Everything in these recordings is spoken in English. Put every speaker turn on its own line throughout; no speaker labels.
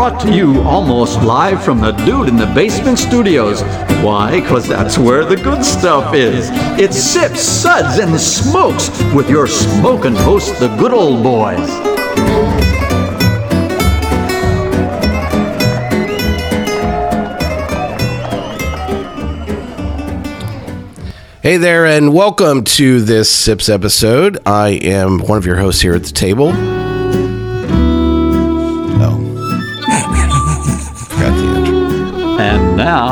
brought to you almost live from the Dude in the Basement Studios. Why? Because that's where the good stuff is. It's Sips, Suds, and Smokes with your smoking host, the good old boys.
Hey there, and welcome to this SIPS episode. I am one of your hosts here at the table.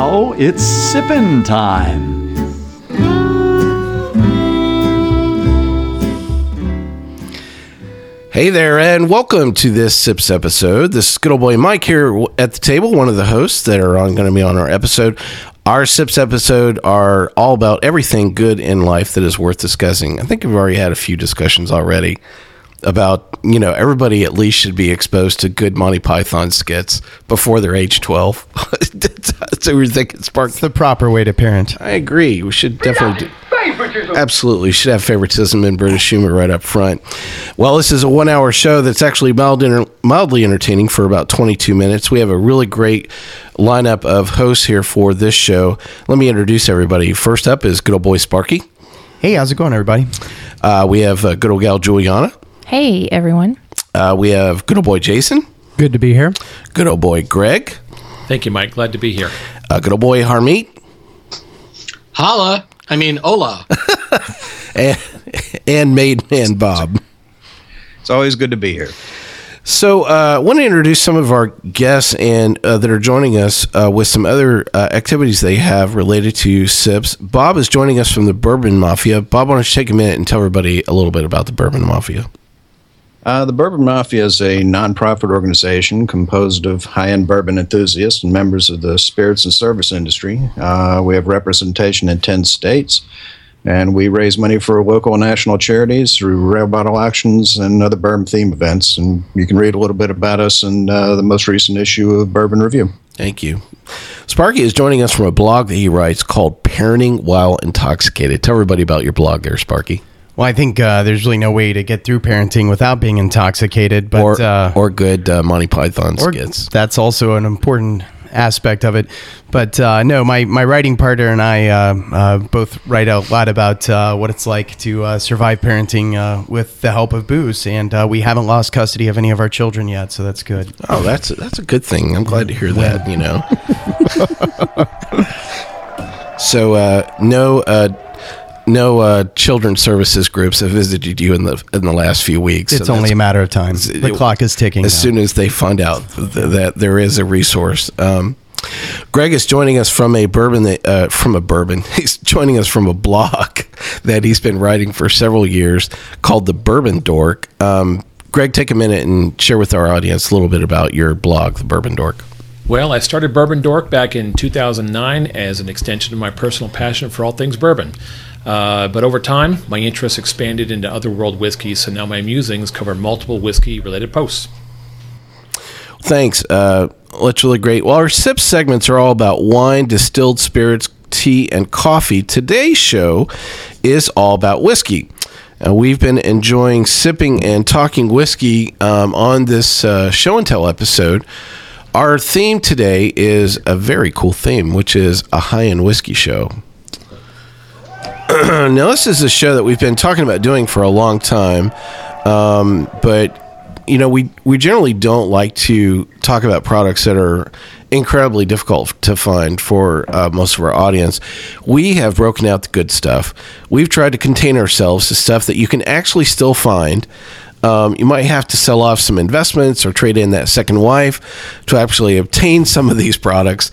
Now it's sippin' time.
Hey there, and welcome to this SIPS episode. This is good old boy Mike here at the table, one of the hosts that are on, going to be on our episode. Our SIPS episode are all about everything good in life that is worth discussing. I think we've already had a few discussions already about, you know, everybody at least should be exposed to good Monty Python skits before they're age 12. so we think it's sparked.
It's the proper way to parent.
I agree. We should definitely do. Absolutely. Should have favoritism in British humor right up front. Well, this is a one hour show that's actually mild enter- mildly entertaining for about 22 minutes. We have a really great lineup of hosts here for this show. Let me introduce everybody. First up is good old boy Sparky.
Hey, how's it going, everybody?
Uh, we have uh, good old gal Juliana.
Hey, everyone.
Uh, we have good old boy Jason.
Good to be here.
Good old boy Greg.
Thank you, Mike. Glad to be here.
Uh, good old boy Harmeet.
Holla. I mean, hola.
And, and Made Man Bob.
It's always good to be here.
So, uh, I want to introduce some of our guests and uh, that are joining us uh, with some other uh, activities they have related to SIPS. Bob is joining us from the Bourbon Mafia. Bob, why don't you take a minute and tell everybody a little bit about the Bourbon Mafia?
Uh, the Bourbon Mafia is a nonprofit organization composed of high end bourbon enthusiasts and members of the spirits and service industry. Uh, we have representation in 10 states, and we raise money for local and national charities through rare bottle auctions and other bourbon theme events. And you can read a little bit about us in uh, the most recent issue of Bourbon Review.
Thank you. Sparky is joining us from a blog that he writes called Parenting While Intoxicated. Tell everybody about your blog there, Sparky.
Well, I think uh, there's really no way to get through parenting without being intoxicated, but
Or,
uh,
or good uh, Monty Python
or
skits.
that's also an important aspect of it. But uh, no, my, my writing partner and I uh, uh, both write a lot about uh, what it's like to uh, survive parenting uh, with the help of booze, and uh, we haven't lost custody of any of our children yet, so that's good.
Oh, that's a, that's a good thing. I'm glad to hear that. You know. so uh, no uh, no uh, children's services groups have visited you in the in the last few weeks.
It's
So
only a matter of time. The
it-
clock is ticking.
as
now.
soon as they find out th- that there is a resource. Um, Greg is joining us from a bourbon that, uh, from a bourbon. He's joining us from a blog that he's been writing for several years called the Bourbon Dork. Um, Greg, take a minute and share with our audience a little bit about your blog, the Bourbon Dork.
Well, I started Bourbon Dork back in 2009 as an extension of my personal passion for all things bourbon. Uh, but over time, my interest expanded into other world whiskeys, so now my musings cover multiple whiskey related posts.
Thanks. Uh, that's really great. Well, our sip segments are all about wine, distilled spirits, tea, and coffee. Today's show is all about whiskey. Uh, we've been enjoying sipping and talking whiskey um, on this uh, show and tell episode. Our theme today is a very cool theme, which is a high end whiskey show. now, this is a show that we've been talking about doing for a long time, um, but you know, we we generally don't like to talk about products that are incredibly difficult to find for uh, most of our audience. We have broken out the good stuff. We've tried to contain ourselves to stuff that you can actually still find. Um, you might have to sell off some investments or trade in that second wife to actually obtain some of these products.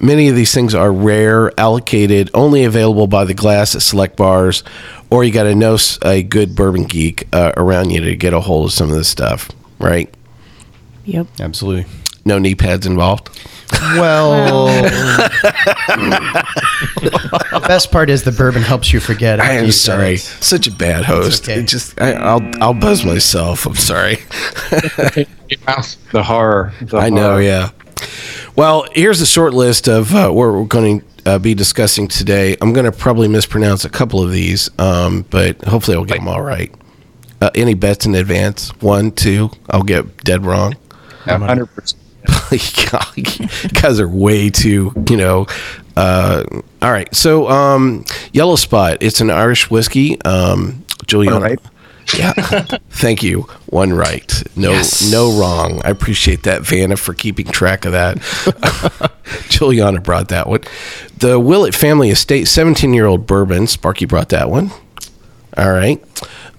Many of these things are rare, allocated, only available by the glass at select bars, or you got to know a good bourbon geek uh, around you to get a hold of some of this stuff, right?
Yep.
Absolutely.
No knee pads involved.
Well, the best part is the bourbon helps you forget.
I am sorry,
it.
such a bad host.
okay.
It just I, I'll I'll buzz myself. I'm sorry.
The horror. the
I know,
horror.
yeah. Well, here's a short list of uh, what we're going to uh, be discussing today. I'm going to probably mispronounce a couple of these, um, but hopefully I'll get them all right. Uh, any bets in advance? One, two. I'll get dead wrong.
Hundred percent.
you guys are way too, you know. Uh, all right, so um, Yellow Spot. It's an Irish whiskey. Um, Juliana.
right.
Yeah. Thank you. One right. No no wrong. I appreciate that, Vanna, for keeping track of that. Juliana brought that one. The Willett Family Estate 17 year old bourbon. Sparky brought that one. All right.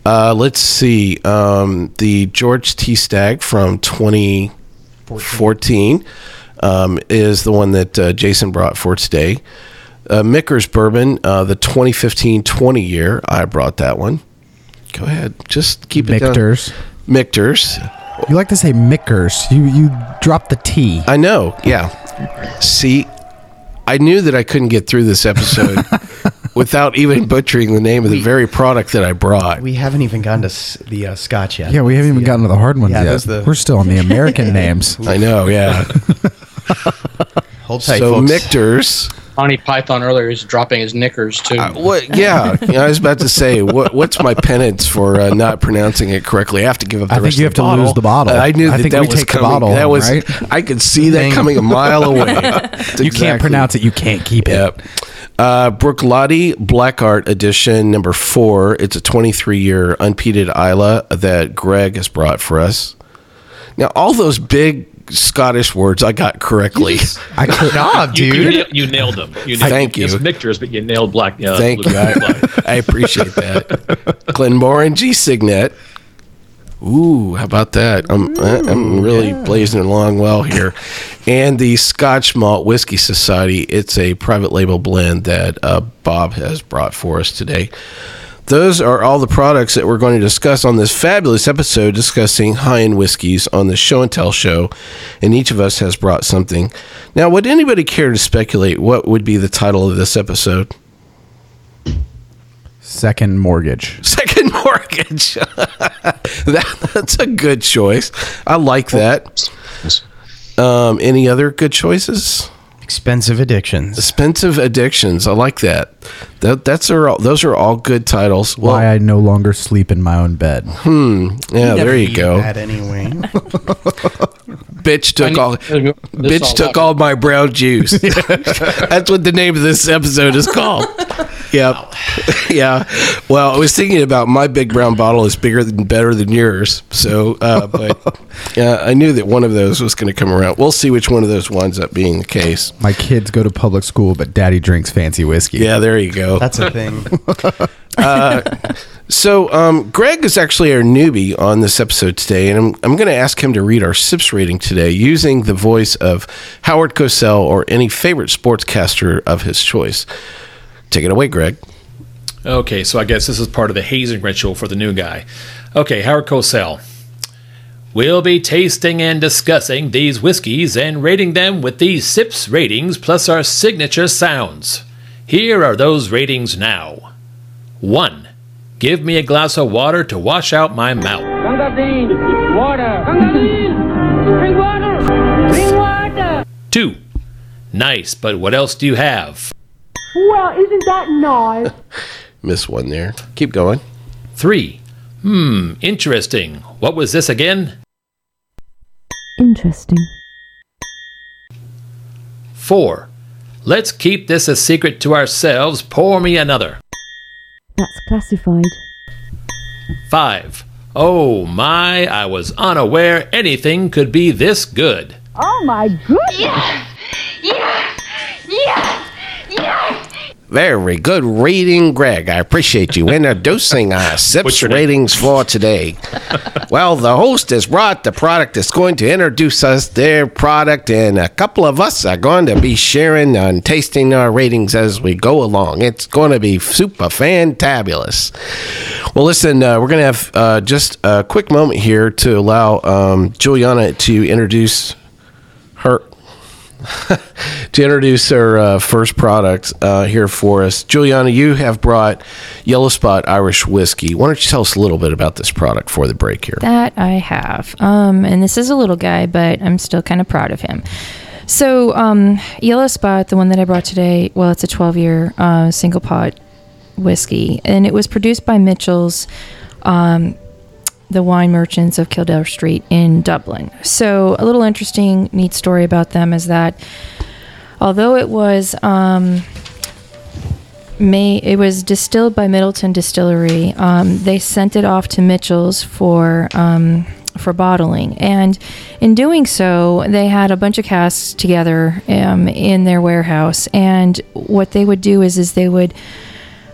Uh, let's see. Um, the George T. Stagg from 2014 um, is the one that uh, Jason brought for today. Uh, Mickers Bourbon, uh, the 2015 20 year. I brought that one. Go ahead. Just keep it down.
Michters.
Michters.
You like to say Mickers. You you drop the T.
I know. Yeah. See, I knew that I couldn't get through this episode without even butchering the name of the very product that I brought.
We haven't even gotten to s- the uh, scotch yet.
Yeah, we haven't even
Yeah.
gotten to the hard ones
Yeah,
yet.
those the-
We're still on the American names.
I know. Yeah.
Hold tight,
so
folks.
Michters.
Monty Python earlier is dropping his knickers too.
Uh, what? Yeah, Yeah, I was about to say, what, what's my penance for uh, not pronouncing it correctly? I have to give up. The
I think
rest
you
of
have to
bottle.
lose the bottle.
I knew
I
that
think
that
we
was
take the
coming.
bottle,
that was.
right?
I could see that coming a mile away. That's
You can't pronounce it. You can't keep it.
Yep. Uh, Bruichladdich Black Art Edition number four. It's a 23 year unpeated Islay that Greg has brought for us. Now, all those big Scottish words I got correctly.
I could.
job,
You, you,
dude.
nailed, you nailed them. You nailed,
Thank
It's
you.
Michters, but you nailed black. Uh,
Thank you.
Black.
I, I appreciate that. Glenmorangie Signet. Ooh, how about that? I'm I'm really blazing along well here. And the Scotch Malt Whiskey Society. It's a private label blend that uh, Bob has brought for us today. Those are all the products that we're going to discuss on this fabulous episode discussing high end whiskeys on the Show and Tell show. And each of us has brought something. Now, would anybody care to speculate what would be the title of this episode?
Second mortgage.
Second mortgage. that, that's a good choice. I like that. Um, any other good choices?
Expensive addictions.
Expensive addictions. I like that. That that's are all, those are all good titles. Well,
Why I no longer sleep in my own bed. Hmm.
Yeah, there you go.
That anyway.
Bitch took all.
This
Bitch
all
took
up.
all my brown juice. That's what the name of this episode is called. Yep. Yeah. Well, I was thinking about my big brown bottle is bigger than better than yours. So, uh, but yeah, I knew that one of those was going to come around. We'll see which one of those winds up being the case.
My kids go to public school, but daddy drinks fancy whiskey.
Yeah, there you go.
That's a thing.
So, um, Greg is actually our newbie on this episode today, and I'm, I'm going to ask him to read our SIPS rating today using the voice of Howard Cosell or any favorite sportscaster of his choice. Take it away, Greg.
Okay, so I guess this is part of the hazing ritual for the new guy. Okay, Howard Cosell. We'll be tasting and discussing these whiskeys and rating them with these SIPS ratings plus our signature sounds. Here are those ratings now. 1. Give me a glass of water to wash out my mouth.
Gangardine, water. Gangardine, drink water. Drink water.
2. Nice, but what else do you have?
Well, isn't that nice?
Miss one there. Keep going.
3. Hmm, interesting. What was this again?
Interesting.
4. Let's keep this a secret to ourselves. Pour me another.
That's classified.
5. Oh my, I was unaware anything could be this good.
Oh my goodness.
Very good reading, Greg. I appreciate you introducing our SIPS ratings for today. well, the host has brought the product that's going to introduce us their product, and a couple of us are going to be sharing and tasting our ratings as we go along. It's going to be super fantabulous. Well, listen, uh, we're going to have uh, just a quick moment here to allow um, Juliana to introduce her to introduce our uh, first product uh, here for us. Juliana, you have brought Yellow Spot Irish Whiskey. Why don't you tell us a little bit about this product for the break here?
That I have. Um, and this is a little guy, but I'm still kind of proud of him. So, um, Yellow Spot, the one that I brought today, well, it's a 12 year uh, single pot whiskey, and it was produced by Mitchell's. Um, the wine merchants of Kildare Street in Dublin. So, a little interesting, neat story about them is that although it was um, May, it was distilled by Midleton Distillery. Um, they sent it off to Mitchell's for um, for bottling, and in doing so, they had a bunch of casks together um, in their warehouse. And what they would do is, is they would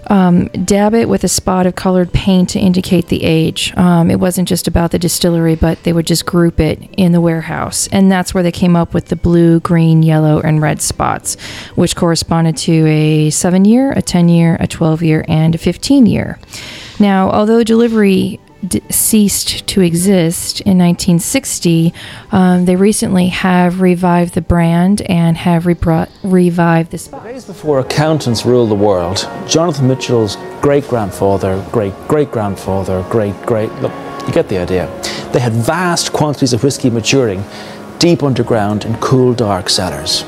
um, dab it with a spot of colored paint to indicate the age. Um, it wasn't just about the distillery, but they would just group it in the warehouse. And that's where they came up with the blue, green, yellow, and red spots, which corresponded to a seven year, a 10 year, a 12 year, and a 15 year. Now, although delivery d- ceased to exist in 1960, um, they recently have revived the brand and have revived the spot.
Days before accountants ruled the world, Jonathan Mitchell's great grandfather, great great grandfather, great great look, you get the idea. They had vast quantities of whiskey maturing deep underground in cool, dark cellars.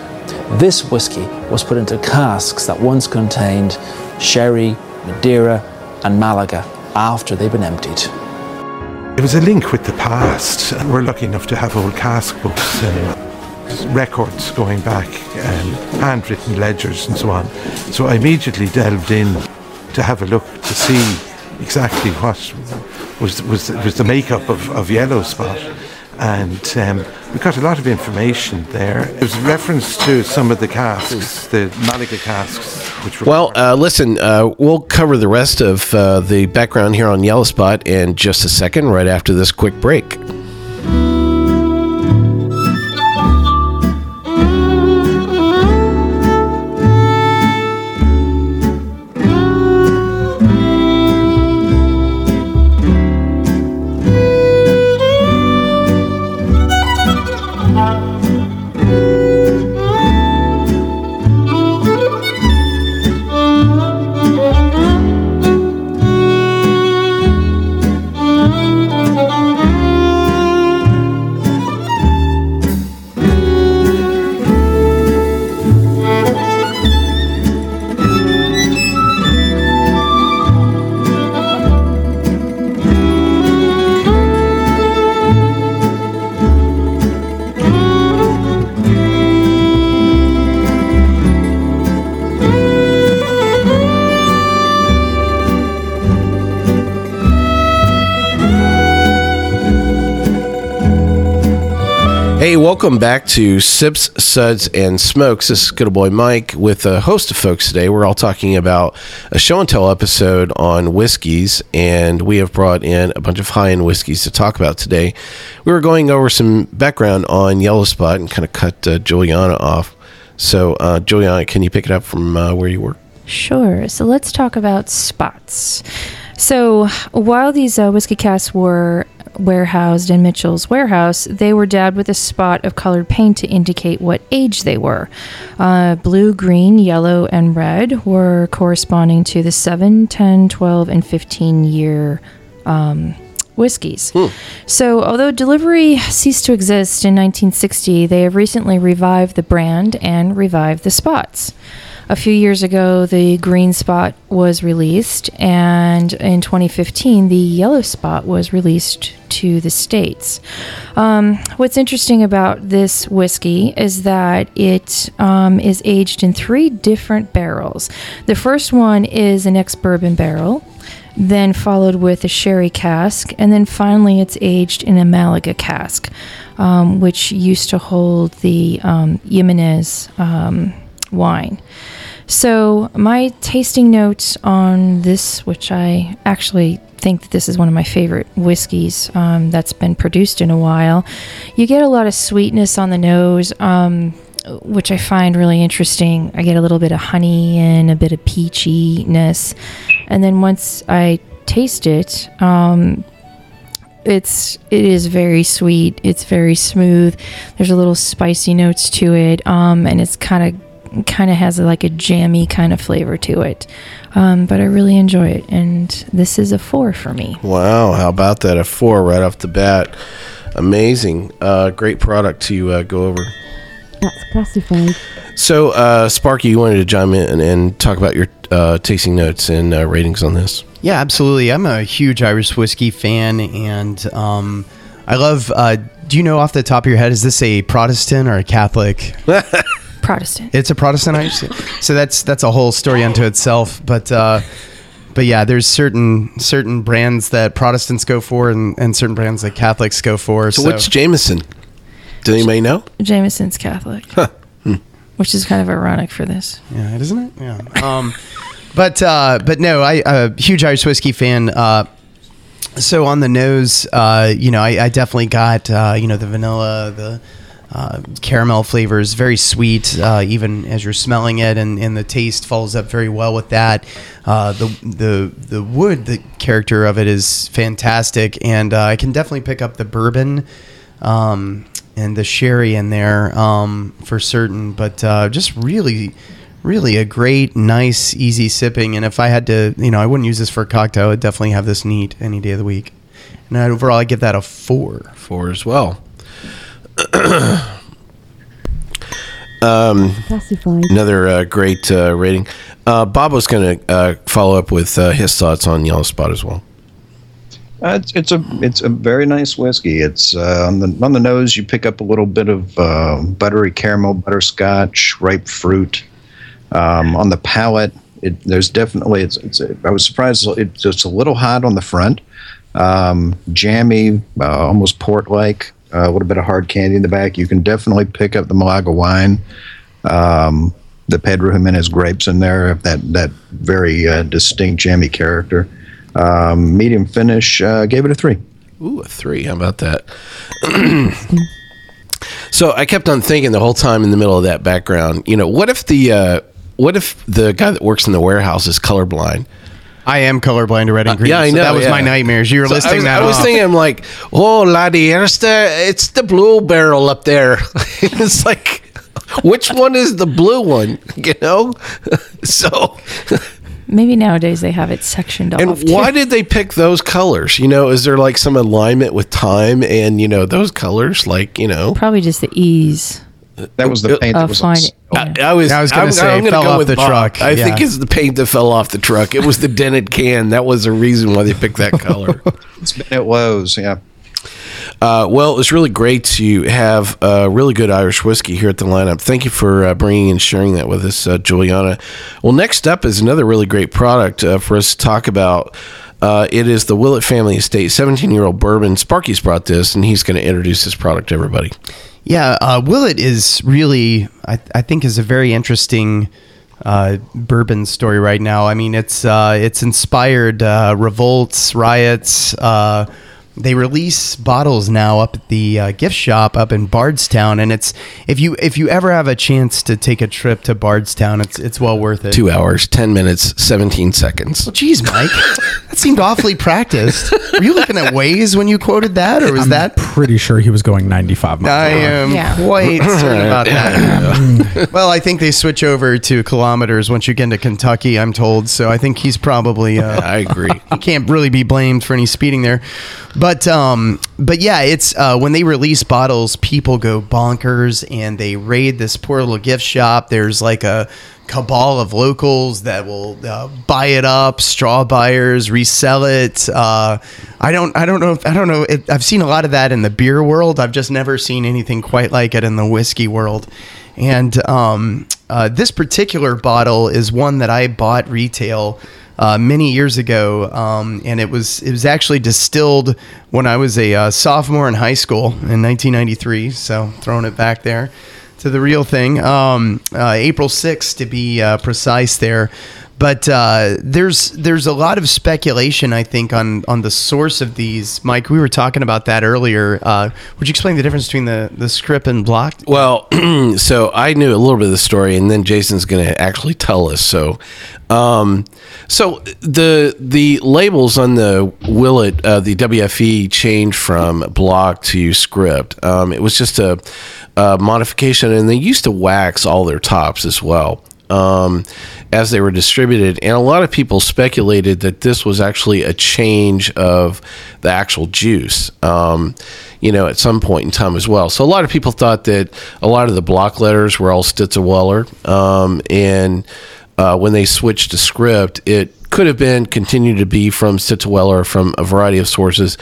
This whiskey was put into casks that once contained sherry, Madeira, and Malaga after they'd been emptied.
It was a link with the past. We're lucky enough to have old cask books and records going back and handwritten ledgers and so on. So I immediately delved in to have a look to see exactly what was was, was the makeup of, of Yellow Spot. And um, we got a lot of information there. There was reference to some of the casks, the Malaga casks, which were
Well, uh, listen, uh, we'll cover the rest of uh, the background here on Yellow Spot in just a second, right after this quick break. Welcome back to Sips, Suds, and Smokes. This is good boy Mike with a host of folks today. We're all talking about a show and tell episode on whiskeys, and we have brought in a bunch of high end whiskeys to talk about today. We were going over some background on Yellow Spot and kind of cut uh, Juliana off. So, uh, Juliana, can you pick it up from uh, where you were?
Sure. So let's talk about spots. So while these uh, whiskey casks were warehoused in Mitchell's warehouse, they were dabbed with a spot of colored paint to indicate what age they were. Uh, blue, green, yellow, and red were corresponding to the 7, 10, 12, and 15 year um, whiskeys. So, although delivery ceased to exist in 1960, they have recently revived the brand and revived the spots. A few years ago, the green spot was released, and in 2015, the yellow spot was released to the States. Um, what's interesting about this whiskey is that it um, is aged in three different barrels. The first one is an ex bourbon barrel then followed with a sherry cask, and then finally it's aged in a Malaga cask, um, which used to hold the um, Jimenez um, wine. So, my tasting notes on this, which I actually think that this is one of my favorite whiskeys um, that's been produced in a while, you get a lot of sweetness on the nose. Um, which I find really interesting. I get a little bit of honey and a bit of peachiness, and then once I taste it, um, it's it is very sweet. It's very smooth. There's a little spicy notes to it, um, and it's kind of kind of has like a jammy kind of flavor to it. Um, but I really enjoy it, and this is a four for me.
Wow, how about that? A four right off the bat. Amazing. Uh, great product to uh, go over.
That's classified.
So, uh, Sparky, you wanted to chime in and, and talk about your uh, tasting notes and uh, ratings on this?
Yeah, absolutely. I'm a huge Irish whiskey fan, and um, I love. Uh, do you know off the top of your head, is this a Protestant or a Catholic?
Protestant.
It's a Protestant Irish. so that's that's a whole story unto itself. But uh, but yeah, there's certain certain brands that Protestants go for, and, and certain brands that Catholics go for.
So, what's Jameson? Do anybody know?
Jameson's Catholic, which is kind of ironic for this.
Yeah, isn't it? Yeah. Um, but uh, but no, I a huge Irish whiskey fan. Uh, so on the nose, uh, you know, I, I definitely got uh, you know the vanilla, the uh, caramel flavors, very sweet, uh, even as you're smelling it, and, and the taste follows up very well with that. Uh, the the the wood, the character of it is fantastic, and uh, I can definitely pick up the bourbon. Um, and the sherry in there um, for certain, but uh, just really, really a great, nice, easy sipping. And if I had to, you know, I wouldn't use this for a cocktail. I'd definitely have this neat any day of the week. And overall, I give that a four.
Four as well. Um, another uh, great uh, rating. Uh, Bob was going to uh, follow up with uh, his thoughts on Yellow Spot as well.
Uh, it's, it's a it's a very nice whiskey. It's uh, on the on the nose. You pick up a little bit of uh, buttery caramel, butterscotch, ripe fruit. Um, on the palate, it, there's definitely it's, it's a, I was surprised it's, it's a little hot on the front, um, jammy, uh, almost port like. A little bit of hard candy in the back. You can definitely pick up the Malaga wine. Um, the Pedro Jimenez grapes in there, that that very uh, distinct jammy character. Um, medium finish, uh, gave it a three.
Ooh, a three. How about that? so I kept on thinking the whole time in the middle of that background. You know, what if the uh, what if the guy that works in the warehouse is colorblind?
I am colorblind to red and
Uh,
green.
yeah, I
so that was
yeah.
my nightmares. You were
So I
listing
was,
that
I was
off.
thinking, I'm like, oh, laddie, it's the it's the blue barrel up there. it's like, which one is the blue one? You know, so
Maybe nowadays they have it sectioned
and
off. too.
why did they pick those colors? You know, is there like some alignment with time and you know those colors? Like you know,
Probably just the ease.
That was the paint that
Of
was on
finding.
I, I was
I was gonna say,
I'm gonna
fell
go
off
with
the
Bob.
truck.
I think it's the paint that fell off the truck. It was the dented can. That was the reason why they picked that color.
It's been at Lowe's, yeah.
Uh, well, it was really great to have uh, really good Irish whiskey here at the lineup. Thank you for uh, bringing and sharing that with us, uh, Juliana. Well, next up is another really great product uh, for us to talk about. Uh, it is the Willett Family Estate 17 year old bourbon. Sparky's brought this, and he's going to introduce this product to everybody.
Yeah, uh, Willett is really, I, I think, is a very interesting uh, bourbon story right now. I mean, it's uh, it's inspired uh, revolts, riots. They release bottles now up at the uh, gift shop up in Bardstown, and it's if you if you ever have a chance to take a trip to Bardstown, it's it's well worth it.
Two hours, 10 minutes, 17 seconds.
Well, geez, Mike, that seemed awfully practiced. Were you looking at Waze when you quoted that, or was that
Pretty sure he was going 95 miles.
I
an hour.
am
Yeah.
quite certain about that. well, I think they switch over to kilometers once you get into Kentucky. I'm told, so I think he's probably. Uh,
I agree.
he can't really be blamed for any speeding there, but um, but yeah, it's uh, when they release bottles, people go bonkers and they raid this poor little gift shop. There's like a cabal of locals that will uh, buy it up, straw buyers resell it. Uh, I don't, I don't know, if, I don't know. It, I've seen a lot of that in the beer world. I've just never seen anything quite like it in the whiskey world. And um, uh, this particular bottle is one that I bought retail uh, many years ago, um, and it was it was actually distilled when I was a uh, sophomore in high school in 1993. So throwing it back there to the real thing, um, uh, April 6th to be uh, precise there. But uh, there's there's a lot of speculation, I think, on on the source of these. Mike, we were talking about that earlier. Uh, would you explain the difference between the the script and block?
Well, so I knew a little bit of the story, and then Jason's going to actually tell us. So, um, so the the labels on the Willett, uh, the WFE changed from block to script. Um, it was just a, a modification, and they used to wax all their tops as well. Um, as they were distributed, and a lot of people speculated that this was actually a change of the actual juice. Um, you know, at some point in time as well. So a lot of people thought that a lot of the block letters were all Stitzelweller, um, and uh, when they switched to script, it could have been continued to be from Stitzelweller from a variety of sources.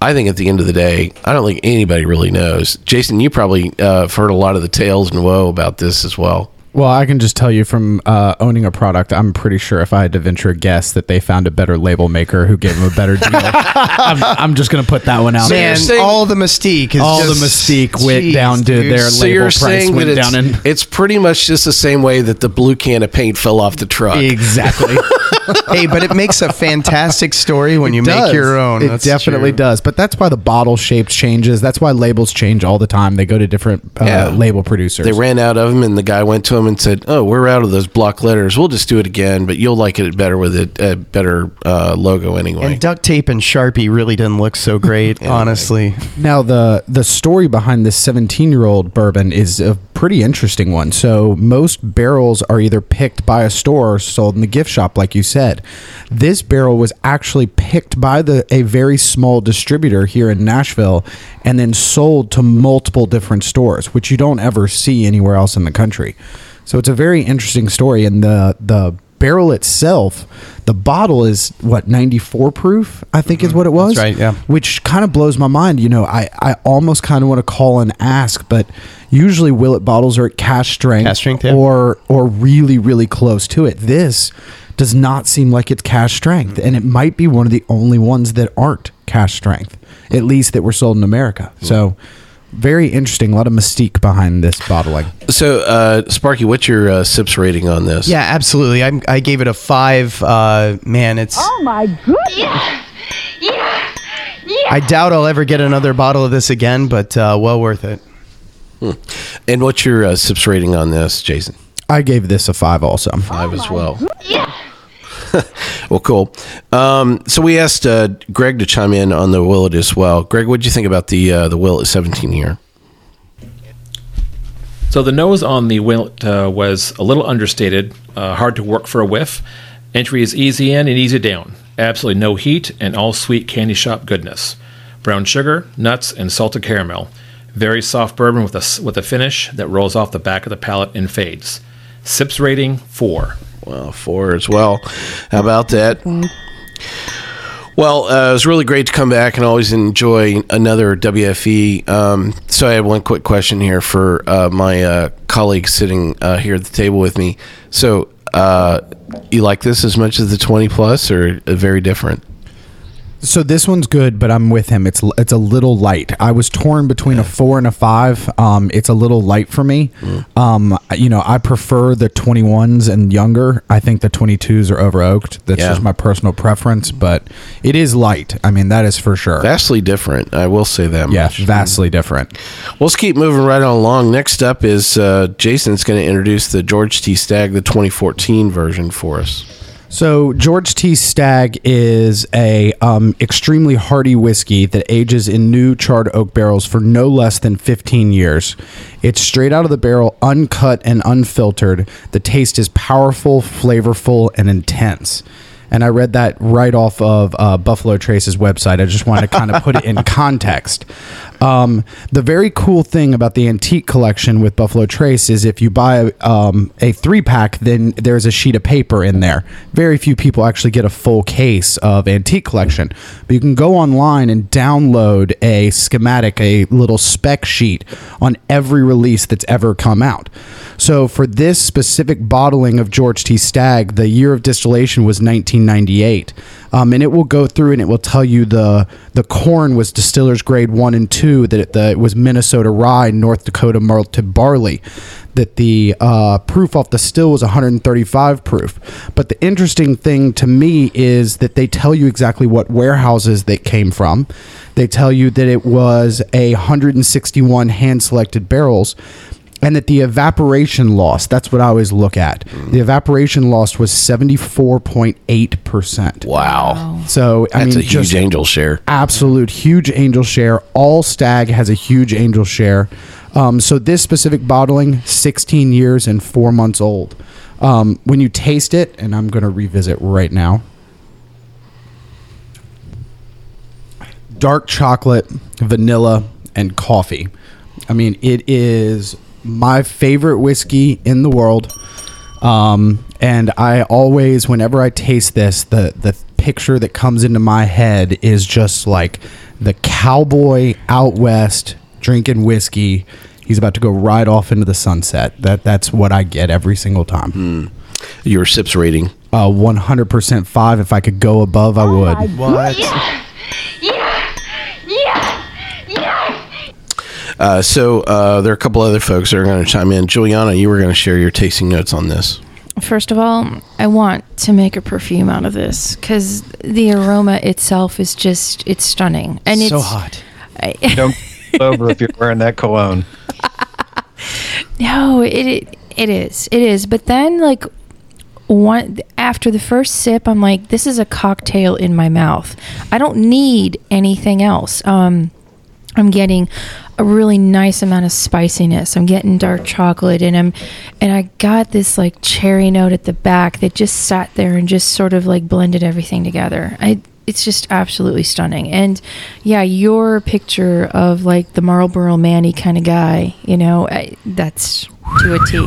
I think at the end of the day, I don't think anybody really knows. Jason, you probably uh, have heard a lot of the tales and woe about this as well.
Well, I can just tell you from uh, owning a product, I'm pretty sure if I had to venture a guess that they found a better label maker who gave them a better deal. I'm, I'm just going to put that one out.
Man,
there.
all the mystique is
all
just,
the mystique went
Jeez,
down to
dude.
their
So
label
you're
price
saying
went
that it's,
down in
it's pretty much just the same way that the blue can of paint fell off the truck.
exactly.
hey, but it makes a fantastic story when you
It
make your own.
It
That's
definitely
true.
does. But that's why the bottle shape changes. That's why labels change all the time. They go to different uh,
Yeah.
label producers.
They ran out of them, and the guy went to him and said, "Oh, we're out of those block letters. We'll just do it again, but you'll like it better with a, a better uh, logo anyway."
And duct tape and Sharpie really didn't look so great, honestly.
Now the the story behind this 17 year old bourbon is a pretty interesting one. So most barrels are either picked by a store or sold in the gift shop, like you said. This barrel was actually picked by the a very small distributor here in Nashville, and then sold to multiple different stores, which you don't ever see anywhere else in the country. So it's a very interesting story, and the the barrel itself, the bottle is what 94 proof, I think is mm-hmm. what it was.
right, yeah.
Which kind of blows my mind. You know, I, I almost kind of want to call and ask, but usually Willett bottles are at cask strength,
Cask strength, yeah.
or or really really close to it. This does not seem like it's cask strength, mm-hmm. and it might be one of the only ones that aren't cask strength, at least that were sold in America. So. Very interesting. A lot of mystique behind this bottling.
so, uh, Sparky, what's your uh, sips rating on this?
Yeah, absolutely. I, I gave it a five. Uh, man, it's.
Oh my goodness. Yeah.
Yeah. Yeah.
I doubt I'll ever get another bottle of this again, but uh, well worth it.
And what's your uh, sips rating on this, Jason?
I gave this a five also.
Five as well.
Yeah.
Well, cool. Um, so we asked uh, Greg to chime in on the Willett as well. Greg, what do you think about the uh, the Willett 17 here?
So the nose on the Willett uh, was a little understated, uh, hard to work for a whiff. Entry is easy in and easy down. Absolutely no heat and all sweet candy shop goodness. Brown sugar, nuts, and salted caramel. Very soft bourbon with a with a finish that rolls off the back of the palate and fades. Sips rating four.
Well, four as well. How about that? Well, uh, it was really great to come back and always enjoy another WFE. Um, so I have one quick question here for uh, my uh, colleague sitting uh, here at the table with me. So uh, you like this as much as the 20 plus or uh, very different?
So this one's good, but I'm with him. It's it's a little light. I was torn between a four and a five. Um, it's a little light for me. Um, you know, I prefer the 21s and younger. I think the 22s are over oaked. That's
Yeah.
just my personal preference, but it is light. I mean, that is for sure.
Vastly different. I will say that
yeah,
much.
vastly different.
Well, let's keep moving right on along. Next up is uh, Jason's going to introduce the George T. Stagg, the 2014 version for us.
So George T. Stagg is a um, extremely hearty whiskey that ages in new charred oak barrels for no less than 15 years. It's straight out of the barrel, uncut and unfiltered. The taste is powerful, flavorful, and intense. And I read that right off of uh, Buffalo Trace's website. I just wanted to kind of put it in context. Um, the very cool thing about the antique collection with Buffalo Trace is if you buy um, a three pack, then there's a sheet of paper in there. Very few people actually get a full case of antique collection, but you can go online and download a schematic, a little spec sheet on every release that's ever come out. So for this specific bottling of George T. Stagg, the year of distillation was 1998, um, and it will go through and it will tell you the the corn was distillers grade one and two, that it, the, it was Minnesota rye, North Dakota malted barley, that the uh, proof off the still was 135 proof. But the interesting thing to me is that they tell you exactly what warehouses they came from. They tell you that it was a 161 hand selected barrels and that the evaporation loss that's what i always look at. The evaporation loss was 74.8%
Wow.
so i
That's
mean
a huge
just
angel share.
absolute huge angel share. All Stagg has a huge angel share. Um, so this specific bottling 16 years and four months old. Um, when you taste it and i'm going to revisit right now. Dark chocolate vanilla and coffee. I mean, it is my favorite whiskey in the world. Um, and I always, whenever I taste this, the the picture that comes into my head is just like the cowboy out west drinking whiskey. He's about to go right off into the sunset. That that's what I get every single time.
Your sips rating?
Uh, one hundred percent five. If I could go above, I would.
What?
Yeah! Yeah! Yeah!
Uh, so uh, there are a couple other folks that are going to chime in. Juliana, you were going to share your tasting notes on this.
First of all, I want to make a perfume out of this because the aroma itself is just, it's stunning. And
so
it's so
hot.
I,
Don't fall over if you're wearing that cologne.
No, it, it it is. It is. But then like one after the first sip, I'm like, this is a cocktail in my mouth. I don't need anything else. Um I'm getting a really nice amount of spiciness. I'm getting dark chocolate and I'm and I got this like cherry note at the back that just sat there and just sort of like blended everything together. I it's just absolutely stunning. And yeah, your picture of like the Marlboro Manny kind of guy, you know, I, that's to a T.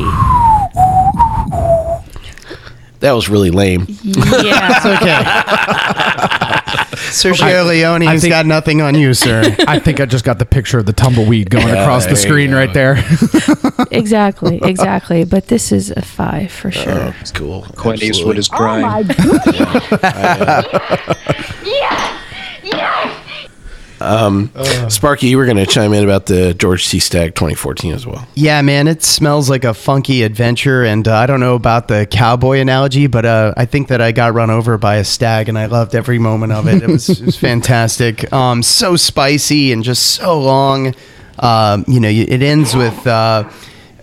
That was really lame.
Yeah.
It's okay. Sergio Leone
I
has
think-
got nothing on you, sir.
I think I just got the picture of the tumbleweed going
Yeah,
across the
there you
screen
go.
right there.
exactly, exactly. But this is a five for oh, sure.
Oh, it's cool.
Clint Eastwood is
Oh
crying.
my goodness! Yeah! Yeah!
Sparky, you were going to chime in about the George T. Stagg 2014 as well.
Yeah, man, it smells like a funky adventure, and uh, I don't know about the cowboy analogy, but uh, I think that I got run over by a stag, and I loved every moment of it. It was, it was fantastic. Um, so spicy and just so long. Um, you know, it ends with.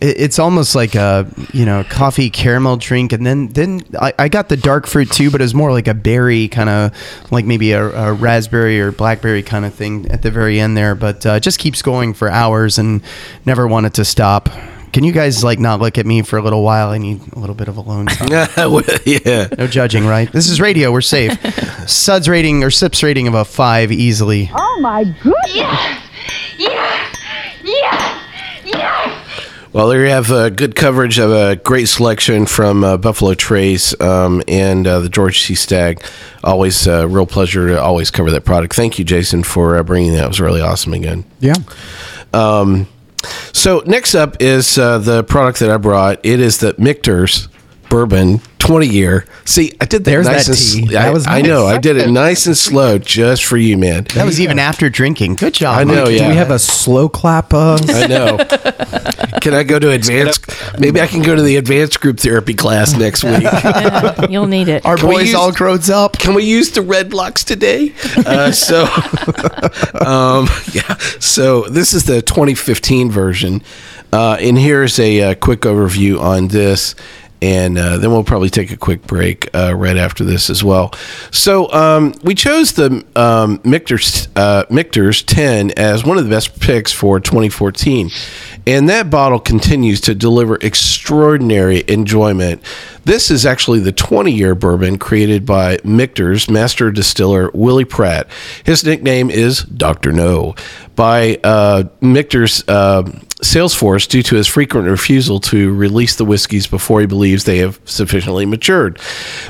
It- it's almost like a you know coffee caramel drink, and then then I, I got the dark fruit too, but it was more like a berry kind of like maybe a, a raspberry or blackberry kind of thing at the very end there. But uh, it just keeps going for hours and never wanted to stop. Can you guys like not look at me for a little while? I need a little bit of alone time.
yeah.
No judging, right? This is radio. We're safe. Suds rating or sips rating of a five easily.
Oh my goodness! Yeah! Yeah!
Well, there you have uh, good coverage of a great selection from uh, Buffalo Trace um, and uh, the George C. Stagg. Always a real pleasure to always cover that product. Thank you, Jason, for uh, bringing that. It was really awesome again.
yeah.
Um, so next up is uh, the product that I brought. It is the Michter's Bourbon 20 year. See, I did that
There's
nice
that
and
tea.
I,
That was
I know. I did it nice and slow just for you, man.
That was even after drinking. Good job.
I know,
Mike.
yeah.
Do we have a slow clap? Uh,
I know. Can I go to advanced? Maybe I can go to the advanced group therapy class next week.
Yeah, you'll need it.
Our
Can
boys
use-
all grows up.
Can we use the red blocks today? Uh, so, um, yeah. So this is the 2015 version, uh, and here's a, uh quick overview on this. And uh, then we'll probably take a quick break uh, right after this as well. So um, we chose the um, Michter's, uh, Michter's 10 as one of the best picks for 2014. And that bottle continues to deliver extraordinary enjoyment. This is actually the 20 year bourbon created by Michter's master distiller Willie Pratt. His nickname is Dr. No by uh, Michter's uh, sales force due to his frequent refusal to release the whiskeys before he believes they have sufficiently matured.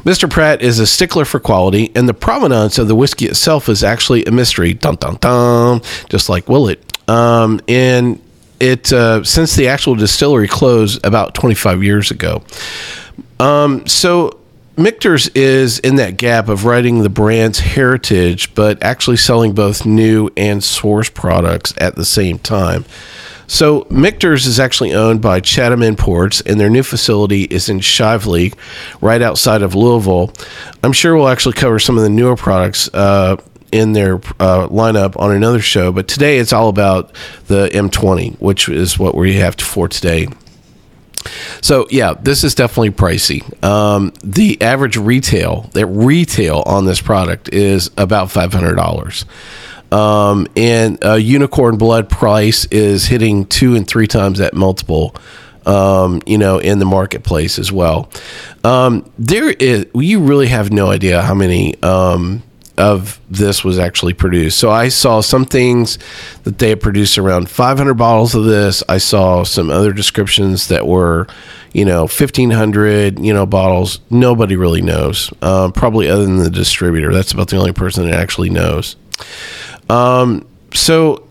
Mr. Pratt is a stickler for quality, and the provenance of the whiskey itself is actually a mystery. Dun dun dun, just like Willett. Um, and it uh, since the actual distillery closed about 25 years ago. Um, so Michter's is in that gap of writing the brand's heritage, but actually selling both new and source products at the same time. So Michter's is actually owned by Chatham Imports, and their new facility is in Shively, right outside of Louisville. I'm sure we'll actually cover some of the newer products uh, in their uh, lineup on another show, but today it's all about the M20, which is what we have for today. So yeah, this is definitely pricey. Um, the average retail, that retail on this product is about five hundred dollars, um, and uh, Unicorn Blood price is hitting two and three times that multiple. Um, you know, in the marketplace as well. Um, there is, you really have no idea how many um, of this was actually produced. So I saw some things that they had produced around 500 bottles of this. I saw some other descriptions that were, you know, 1500, you know, bottles. Nobody really knows, uh, probably other than the distributor. That's about the only person that actually knows. Um, so,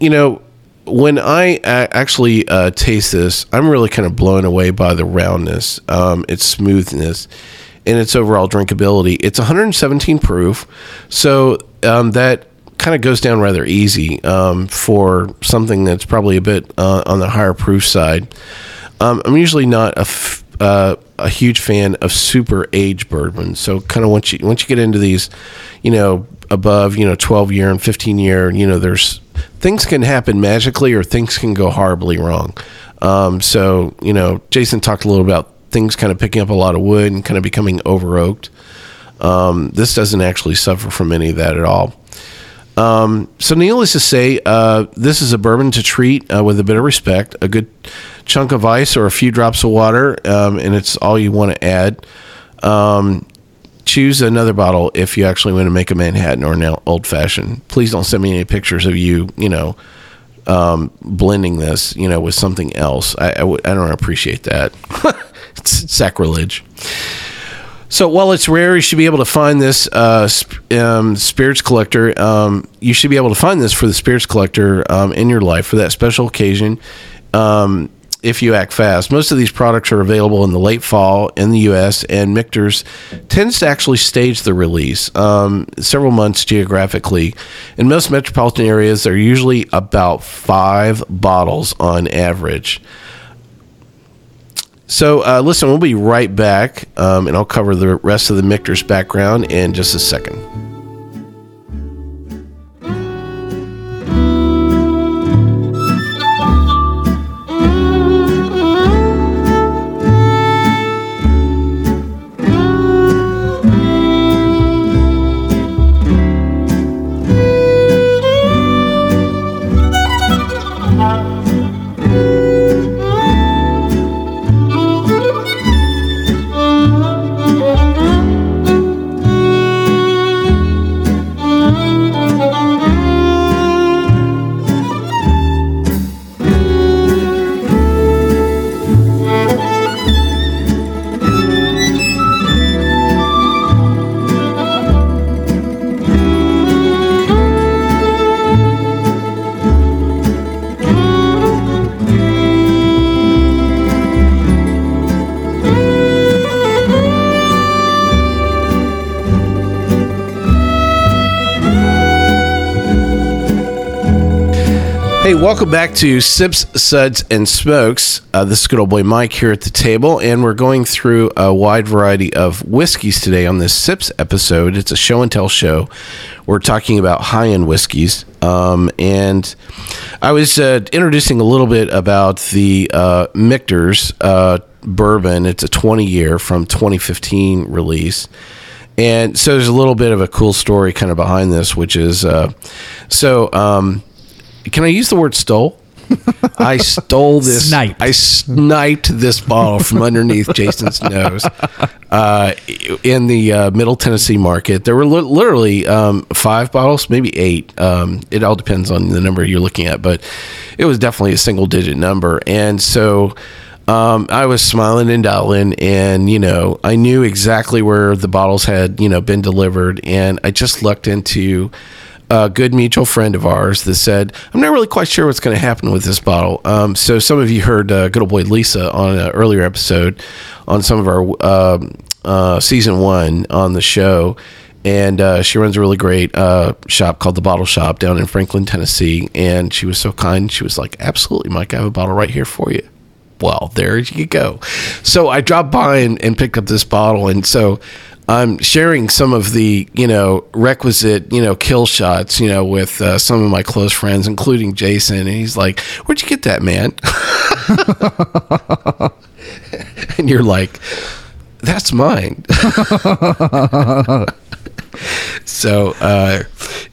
you know, when I actually uh, taste this, I'm really kind of blown away by the roundness, um, its smoothness, and its overall drinkability. It's 117 proof, so um, that kind of goes down rather easy um, for something that's probably a bit uh, on the higher proof side. Um, I'm usually not a f- uh, a huge fan of super aged bourbon. So kind of once you once you get into these, you know, above you know 12 year and 15 year, you know, there's things can happen magically or things can go horribly wrong. Um, so you know, Jason talked a little about things kind of picking up a lot of wood and kind of becoming over oaked. Um, this doesn't actually suffer from any of that at all. Um, so, needless to say, uh, this is a bourbon to treat uh, with a bit of respect, a good chunk of ice or a few drops of water, um, and it's all you want to add. Um, choose another bottle if you actually want to make a Manhattan or an old fashioned. Please don't send me any pictures of you, you know, um, blending this, you know, with something else. I I w- I don't appreciate that. it's sacrilege. So while it's rare, you should be able to find this uh, um, spirits collector. Um, you should be able to find this for the spirits collector um, in your life for that special occasion. Um, if you act fast, most of these products are available in the late fall in the U.S. and Michter's tends to actually stage the release um, several months geographically. In most metropolitan areas, there are usually about five bottles on average. So, uh, listen, we'll be right back, um, and I'll cover the rest of the Michter's background in just a second. Hey, welcome back to Sips, Suds, and Smokes. Uh, this is good old boy Mike here at the table, and we're going through a wide variety of whiskeys today on this Sips episode. It's a show and tell show. We're talking about high end whiskeys. Um, and I was uh, introducing a little bit about the uh, Michter's uh, bourbon. It's a 20 year from 2015 release. And so there's a little bit of a cool story kind of behind this, which is uh, so. Um, can I use the word stole? I stole this.
Sniped.
I sniped this bottle from underneath Jason's nose uh, in the uh, Middle Tennessee market. There were li- literally um, five bottles, maybe eight. Um, it all depends on the number you're looking at, but it was definitely a single digit number. And so um, I was smiling and dialing, and you know, I knew exactly where the bottles had you know been delivered, and I just looked into a good mutual friend of ours that said, I'm not really quite sure what's going to happen with this bottle. Um, so, some of you heard uh, good old boy Lisa on an earlier episode on some of our um uh, season one on the show. And uh, she runs a really great uh, shop called The Bottle Shop down in Franklin, Tennessee. And she was so kind. She was like, Absolutely, Mike, I have a bottle right here for you. Well, there you go. So I dropped by and, and picked up this bottle. And so I'm sharing some of the, you know, requisite, you know, kill shots, you know, with uh, some of my close friends, including Jason. And he's like, Where'd you get that, man? and you're like, That's mine. so uh,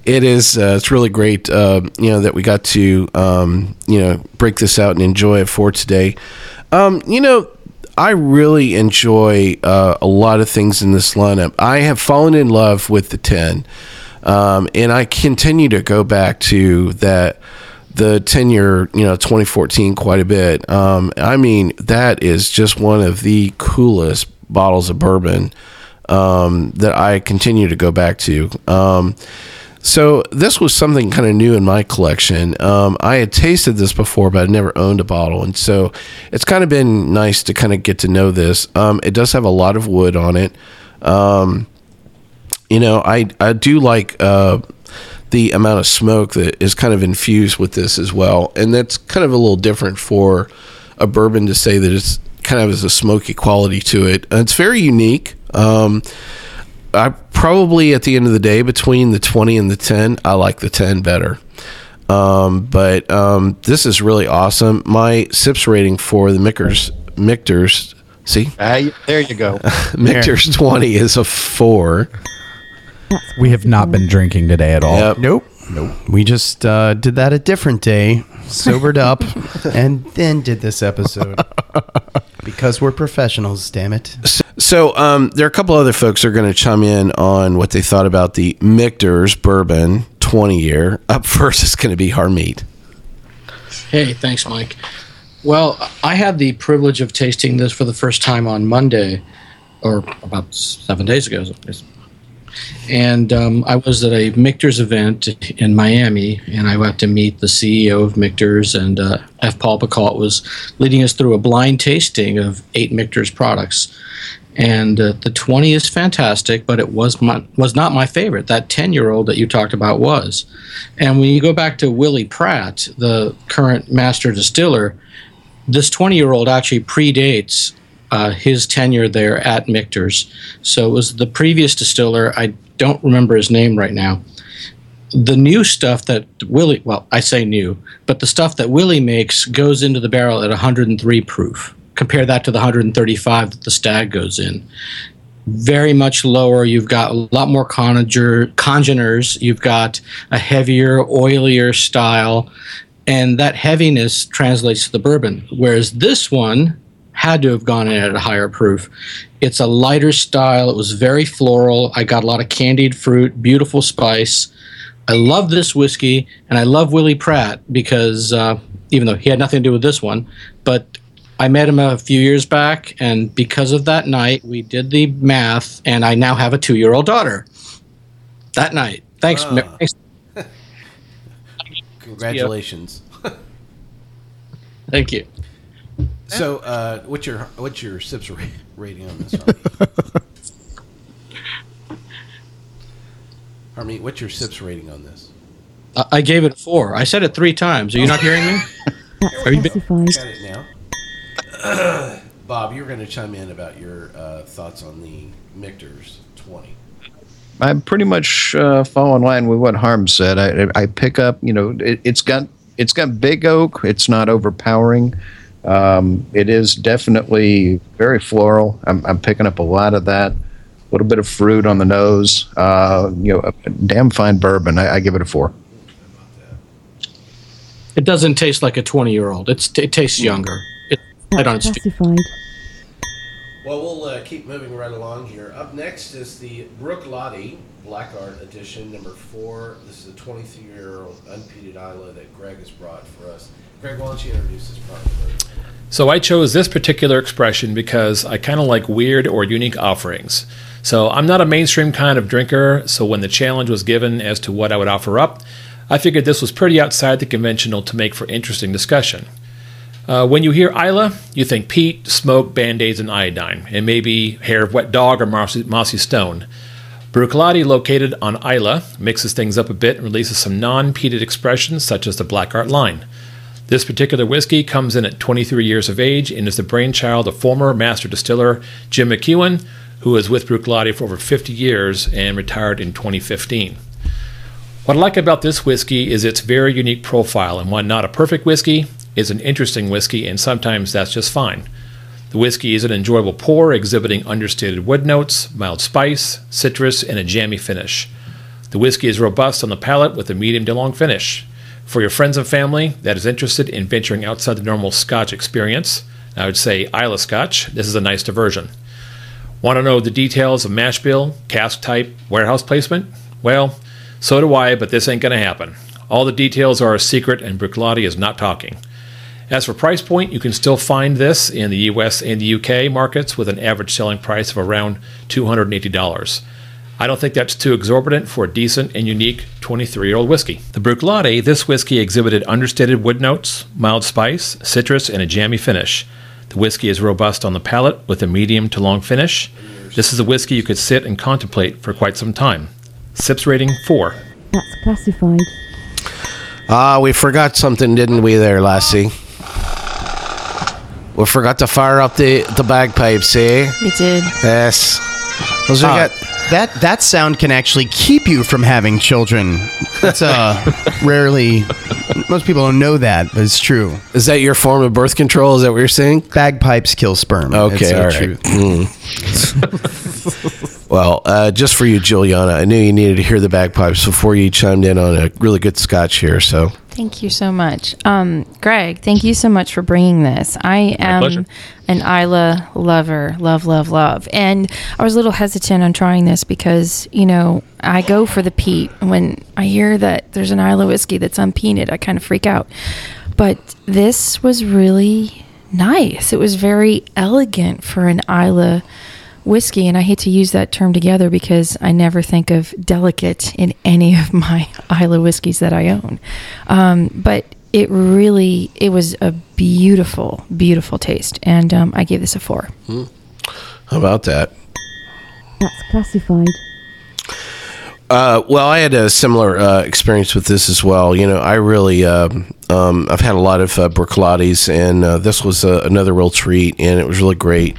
it is uh, it's really great uh, you know that we got to um, you know break this out and enjoy it for today um, you know I really enjoy uh, a lot of things in this lineup. I have fallen in love with the 10. Um, and I continue to go back to that the 10 year, you know, 2014 quite a bit. Um, I mean, that is just one of the coolest bottles of bourbon um, that I continue to go back to. Um, so this was something kind of new in my collection. Um, I had tasted this before, but I'd never owned a bottle, and so it's kind of been nice to kind of get to know this. Um, it does have a lot of wood on it. Um, you know, I I do like uh, the amount of smoke that is kind of infused with this as well, and that's kind of a little different for a bourbon to say that it's kind of has a smoky quality to it. It's very unique. Um, I probably at the end of the day between the 20 and the 10, I like the 10 better. Um, but um, this is really awesome. My sips rating for the Mickers, Michters, see?
Uh, there you go.
Michters 20 is a 4.
We have not been drinking today at all.
Yep.
Nope. Nope. We just uh, did that a different day, sobered up, and then did this episode. Because we're professionals, damn it.
So um, there are a couple other folks that are going to chime in on what they thought about the Michters bourbon 20 year. Up first is going to be Harmeet.
Hey, thanks, Mike. Well, I had the privilege of tasting this for the first time on Monday, or about seven days ago. And um, I was at a Michter's event in Miami, and I went to meet the CEO of Michter's, and uh, F. Paul Bacall was leading us through a blind tasting of eight Michter's products. And uh, the 20 is fantastic, but it was my, was not my favorite. That 10 year old that you talked about was. And when you go back to Willie Pratt, the current master distiller, this 20 year old actually predates uh, his tenure there at Michter's. So it was the previous distiller. I don't remember his name right now. The new stuff that Willie, well, I say new, but the stuff that Willie makes goes into the barrel at 103 proof. Compare that to the 135 that the Stagg goes in. Very much lower. You've got a lot more conger, congeners. You've got a heavier, oilier style. And that heaviness translates to the bourbon. Whereas this one, had to have gone in at a higher proof. It's a lighter style. It was very floral. I got a lot of candied fruit, beautiful spice. I love this whiskey, and I love Willie Pratt because uh, even though he had nothing to do with this one, but I met him a few years back, and because of that night, we did the math, and I now have a two-year-old daughter. That night, thanks.
Ah.
thanks.
Congratulations.
Thank you.
So, uh, what's your what's your sips ra- rating on this? Harmeet? Harmeet, what's your sips rating on this?
I- I gave it a four. I said it three times. Are you not hearing me? Are you?
Got it now. Bob, you're going to chime in about your uh, thoughts on the Michters 20.
I'm pretty much uh, fall in line with what Harm said. I, I pick up, you know, it, it's got it's got big oak. It's not overpowering. Um, it is definitely very floral. I'm, I'm picking up a lot of that. A little bit of fruit on the nose. Uh, you know, a damn fine bourbon. I, I give it a four.
It doesn't taste like a twenty-year-old. It's it tastes younger. It's right on its feet.
Classified.
Well, we'll uh, keep moving right along here. Up next is the Bruichladdich Black Art Edition, number four. This is a 23 year old unpeated Islay that Greg has brought for us. Greg, why don't you introduce this product?
So I chose this particular expression because I kind of like weird or unique offerings. So I'm not a mainstream kind of drinker, so when the challenge was given as to what I would offer up, I figured this was pretty outside the conventional to make for interesting discussion. Uh, when you hear Islay, you think peat, smoke, band aids, and iodine, and maybe hair of wet dog or mossy, mossy stone. Bruichladdich, located on Islay, mixes things up a bit and releases some non peated expressions such as the Black Art line. This particular whiskey comes in at 23 years of age and is the brainchild of former master distiller Jim McEwan, who was with Bruichladdich for over 50 years and retired in 2015. What I like about this whiskey is its very unique profile, and while not a perfect whiskey, is an interesting whiskey, and sometimes that's just fine. The whiskey is an enjoyable pour, exhibiting understated wood notes, mild spice, citrus, and a jammy finish. The whiskey is robust on the palate with a medium to long finish. For your friends and family that is interested in venturing outside the normal Scotch experience, I would say Islay Scotch. This is a nice diversion. Want to know the details of mash bill, cask type, warehouse placement? Well, so do I, but this ain't going to happen. All the details are a secret, and Bruichladdich is not talking. As for price point, you can still find this in the US and the UK markets with an average selling price of around $280. I don't think that's too exorbitant for a decent and unique 23 year old whiskey. The Bruichladdich, this whiskey exhibited understated wood notes, mild spice, citrus, and a jammy finish. The whiskey is robust on the palate with a medium to long finish. This is a whiskey you could sit and contemplate for quite some time. Sips rating 4.
That's classified.
Ah, we forgot something, didn't we, there, Lassie? We forgot to fire up the, the bagpipes, eh?
We did.
Yes. Those are
Uh,
got-
that that sound can actually keep you from having children. That's uh rarely most people don't know that, but it's true.
Is that your form of birth control? Is that what you're saying?
Bagpipes kill sperm.
Okay, all right. Mm. well, uh, just for you, Julieanna, I knew you needed to hear the bagpipes before you chimed in on a really good scotch here. So,
Thank you so much. Um, Greg, thank you so much for bringing this. I am
pleasure.
an Islay lover, love, love, love. And I was a little hesitant on trying this because, you know, I go for the peat. When I hear that there's an Islay whiskey that's unpeated, I kind of freak out. But this was really nice. It was very elegant for an Islay whiskey and i hate to use that term together because i never think of delicate in any of my Islay whiskeys that i own um, but it really it was a beautiful beautiful taste and um, i gave this a four
how about that?
That's classified.
Uh, well, I had a similar uh, experience with this as well. You know, I really, um um, I've had a lot of uh, Bruichladdich, and uh, this was uh, another real treat, and it was really great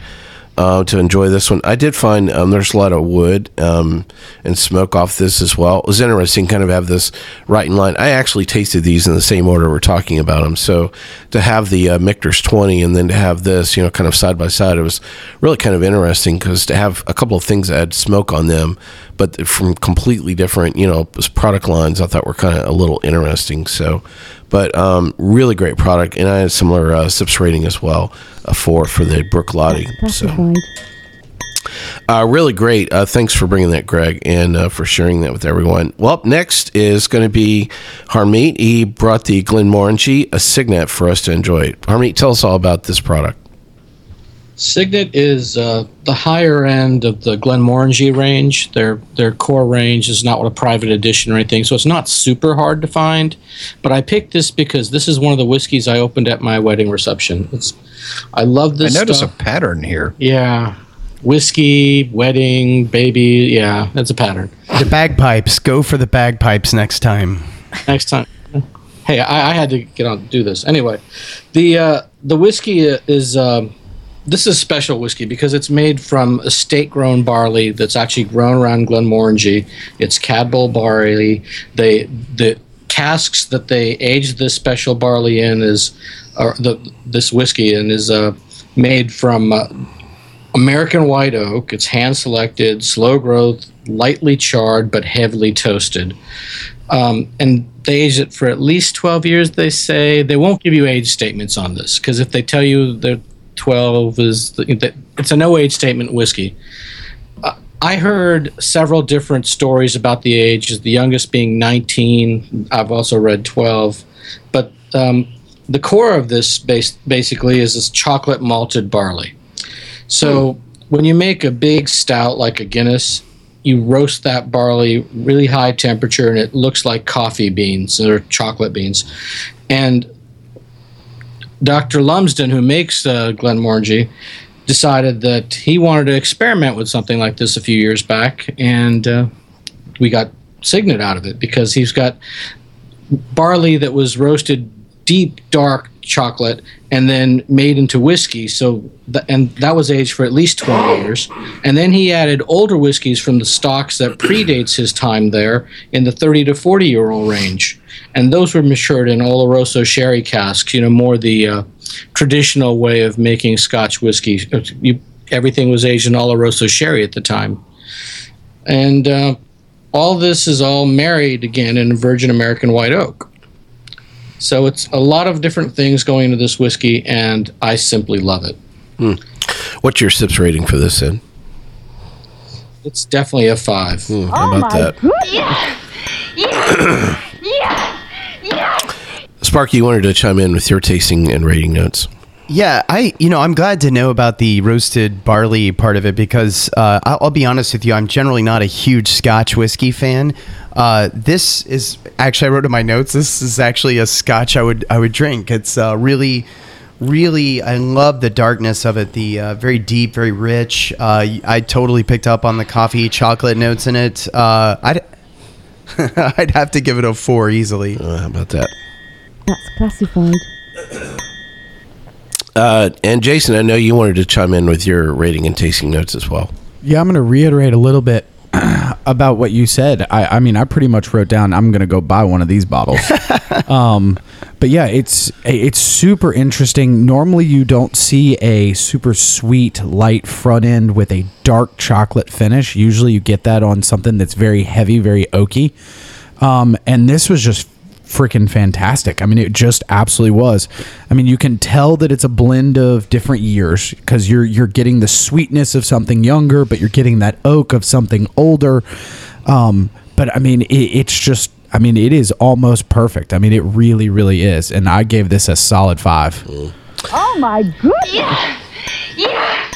uh, to enjoy this one. I did find um, there's a lot of wood um, and smoke off this as well. It was interesting, kind of have this right in line. I actually tasted these in the same order we're talking about them. So to have the uh, Michter's 20 and then to have this, you know, kind of side by side, it was really kind of interesting because to have a couple of things that had smoke on them, but from completely different, you know, product lines, I thought were kind of a little interesting. So, but um, really great product, and I had a similar uh, sips rating as well, a four for the Bruichladdich. So.
Classified.
Uh, really great. Uh, thanks for bringing that, Greg, and uh, for sharing that with everyone. Well, up next is going to be Harmeet. He brought the Glenmorangie, a Signet, for us to enjoy. Harmeet, tell us all about this product.
Signet is uh, the higher end of the Glenmorangie range. Their their core range is not what a private edition or anything, so it's not super hard to find. But I picked this because this is one of the whiskeys I opened at my wedding reception. It's I love this.
I notice
stuff.
a pattern here.
Yeah, whiskey, wedding, baby. Yeah, that's a pattern.
The bagpipes. Go for the bagpipes next time.
Next time. Hey, I, I had to get on do this anyway. The uh, the whiskey is um, this is special whiskey because it's made from estate grown barley that's actually grown around Glenmorangie. It's Cadboll barley. They the casks that they age this special barley in is or the this whiskey in is uh, made from uh, American white oak. It's hand selected, slow growth, lightly charred but heavily toasted. Um, and they age it for at least 12 years, they say. They won't give you age statements on this because if they tell you they're 12 is the, it's a no age statement whiskey. Uh, I heard several different stories about the ages, the youngest being 19. I've also read 12. But um, the core of this base, basically is this chocolate malted barley. So when you make a big stout like a Guinness, you roast that barley really high temperature and it looks like coffee beans or chocolate beans. And Dr. Lumsden, who makes uh, Glenmorangie, decided that he wanted to experiment with something like this a few years back, and uh, we got Signet out of it because he's got barley that was roasted deep dark chocolate and then made into whiskey. So and that was aged for at least 20 years. And then he added older whiskeys from the stocks that predates his time there in the 30 to 40 year old range. And those were matured in oloroso sherry casks you know more the uh, traditional way of making scotch whiskey. Uh, you, everything was aged in oloroso sherry at the time. And uh, all this is all married again in virgin american white oak So it's a lot of different things going into this whiskey, and I simply love it.
Hmm. What's your sips rating for this, Ed?
It's definitely a five.
Hmm, how about that?
Yeah. Yeah. Yeah.
Sparky, you wanted to chime in with your tasting and rating notes.
Yeah, I you know I'm glad to know about the roasted barley part of it because uh, I'll, I'll be honest with you, I'm generally not a huge Scotch whiskey fan. Uh, this is actually I wrote in my notes. This is actually a Scotch I would I would drink. It's uh, really, really I love the darkness of it. The uh, very deep, very rich. Uh, I totally picked up on the coffee chocolate notes in it. Uh, I'd I'd have to give it a four easily.
how about that?
That's classified.
Uh, and Jason, I know you wanted to chime in with your rating and tasting notes as well.
Yeah, I'm going to reiterate a little bit about what you said. I, I mean, I pretty much wrote down I'm going to go buy one of these bottles. um, but yeah, it's it's super interesting. Normally, you don't see a super sweet light front end with a dark chocolate finish. Usually, you get that on something that's very heavy, very oaky. Um, and this was just freaking fantastic. I mean, it just absolutely was. I mean, you can tell that it's a blend of different years because you're you're getting the sweetness of something younger, but you're getting that oak of something older. Um, but I mean, it, it's just. I mean, it is almost perfect. I mean, it really, really is. And I gave this a solid five.
Oh my goodness. Yeah.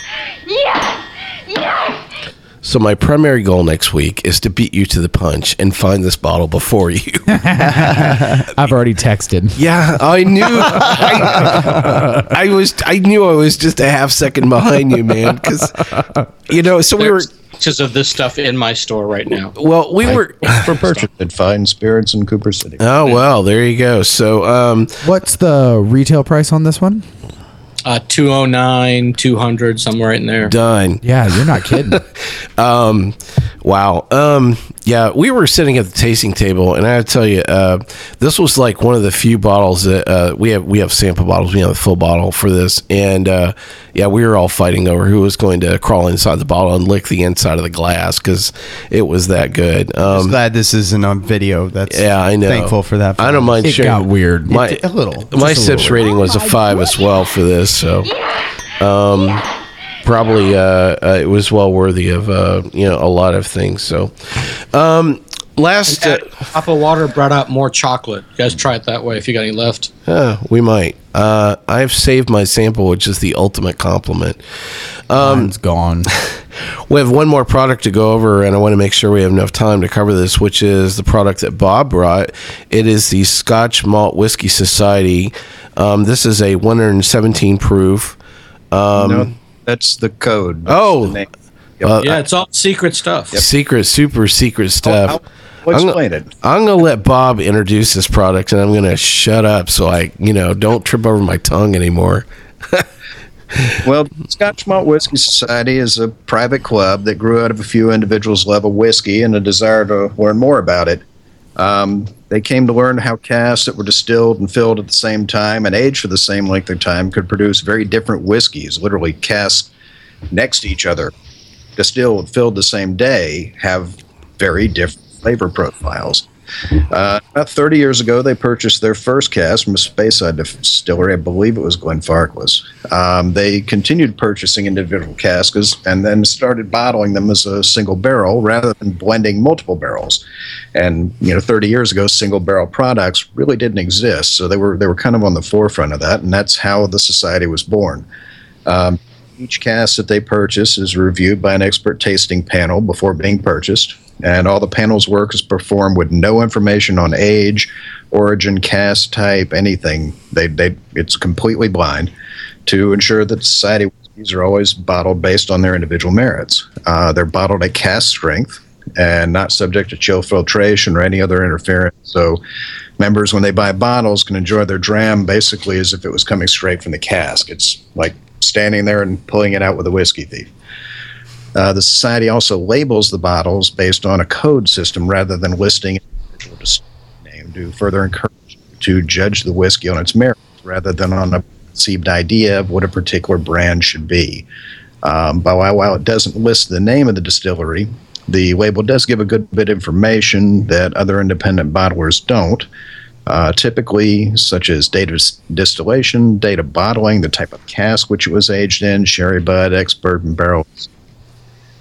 Yeah. Yeah.
So my primary goal next week is to beat you to the punch and find this bottle before you.
I've already texted.
Yeah, I knew. I, I was. I knew I was just a half second behind you, man. Because you know, so we were.
Pictures of this stuff in my store right now.
Well, we were
for purchase at Fine Spirits in Cooper City.
Oh well, there you go. So, um,
What's the retail price on this one?
Uh, 209, 200, somewhere in there.
done.
Yeah, you're not kidding.
Um, wow. Um, yeah, we were sitting at the tasting table, and I tell you, uh, this was like one of the few bottles that uh, we have. We have sample bottles. We have a full bottle for this, and uh, yeah, we were all fighting over who was going to crawl inside the bottle and lick the inside of the glass because it was that good.
I'm
Um,
glad this isn't on video. That's
yeah, I know.
Thankful for that.
I don't mind
It
sharing.
got weird.
My,
It- a little.
My
Just a
sips
little.
rating was a five as well for this. So, um, probably uh, uh, it was well worthy of uh, you know a lot of things. So, um, last uh,
Pop of water brought out more chocolate. You guys try it that way if you got any left.
uh, we might. Uh, I've saved my sample, which is the ultimate compliment. Um,
Mine's gone.
We have one more product to go over, and I want to make sure we have enough time to cover this, which is the product that Bob brought. It is the Scotch Malt Whiskey Society. Um, this is a 117 proof. Um,
no, that's the code.
Oh.
The name.
uh,
yeah, it's all secret stuff.
secret, super secret stuff.
I'll- I'll
I'm
explain
go-
it.
I'm gonna let Bob introduce this product, and I'm gonna shut up so I, you know, don't trip over my tongue anymore.
Well, Scotch Malt Whiskey Society is a private club that grew out of a few individuals' love of whiskey and a desire to learn more about it. Um, they came to learn how casks that were distilled and filled at the same time and aged for the same length of time could produce very different whiskeys, literally casks next to each other, distilled and filled the same day, have very different flavor profiles. Uh, about 30 years ago, they purchased their first cask from a Speyside distillery. I believe it was Glenfarclas. Um, they continued purchasing individual casks and then started bottling them as a single barrel rather than blending multiple barrels. And you know, 30 years ago, single barrel products really didn't exist, so they were they were kind of on the forefront of that, and that's how the society was born. Um, each cask that they purchase is reviewed by an expert tasting panel before being purchased, and all the panel's work is performed with no information on age, origin, cask type, anything. They, they, it's completely blind to ensure that society whiskeys are always bottled based on their individual merits. Uh, they're bottled at cask strength and not subject to chill filtration or any other interference. So, members, when they buy bottles, can enjoy their dram basically as if it was coming straight from the cask. It's like standing there and pulling it out with a whiskey thief. Uh, the society also labels the bottles based on a code system rather than listing individual name to further encourage to judge the whiskey on its merits rather than on a perceived idea of what a particular brand should be. Um, but while, it doesn't list the name of the distillery, the label does give a good bit of information that other independent bottlers don't. uh, typically such as date of distillation, date of bottling, the type of cask which it was aged in, sherry butt, ex bourbon barrels.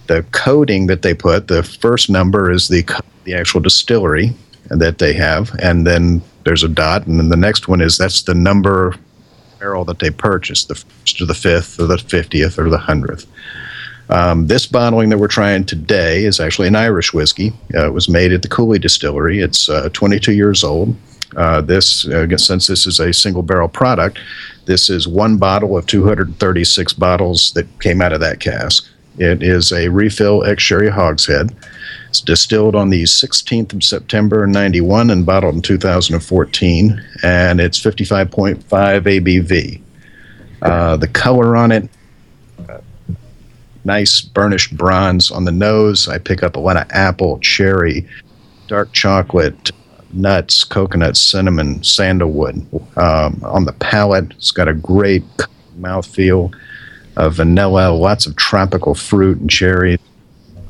The coding that they put, the first number is the the actual distillery that they have, and then there's a dot, and then the next one is that's the number barrel that they purchased, the first or the fifth or the fiftieth or the hundredth. Um, this bottling that we're trying today is actually an Irish whiskey. Uh, it was made at the Cooley Distillery. It's uh, 22 years old. Uh, this, uh, since this is a single barrel product, this is one bottle of 236 bottles that came out of that cask. It is a refill ex sherry hogshead. It's distilled on the 16th of September 91 and bottled in 2014, and it's 55.5 ABV. Uh, the color on it, nice burnished bronze on the nose. I pick up a lot of apple, cherry, dark chocolate, nuts, coconut, cinnamon, sandalwood. Um, on the palate, it's got a great mouthfeel of vanilla, lots of tropical fruit and cherry,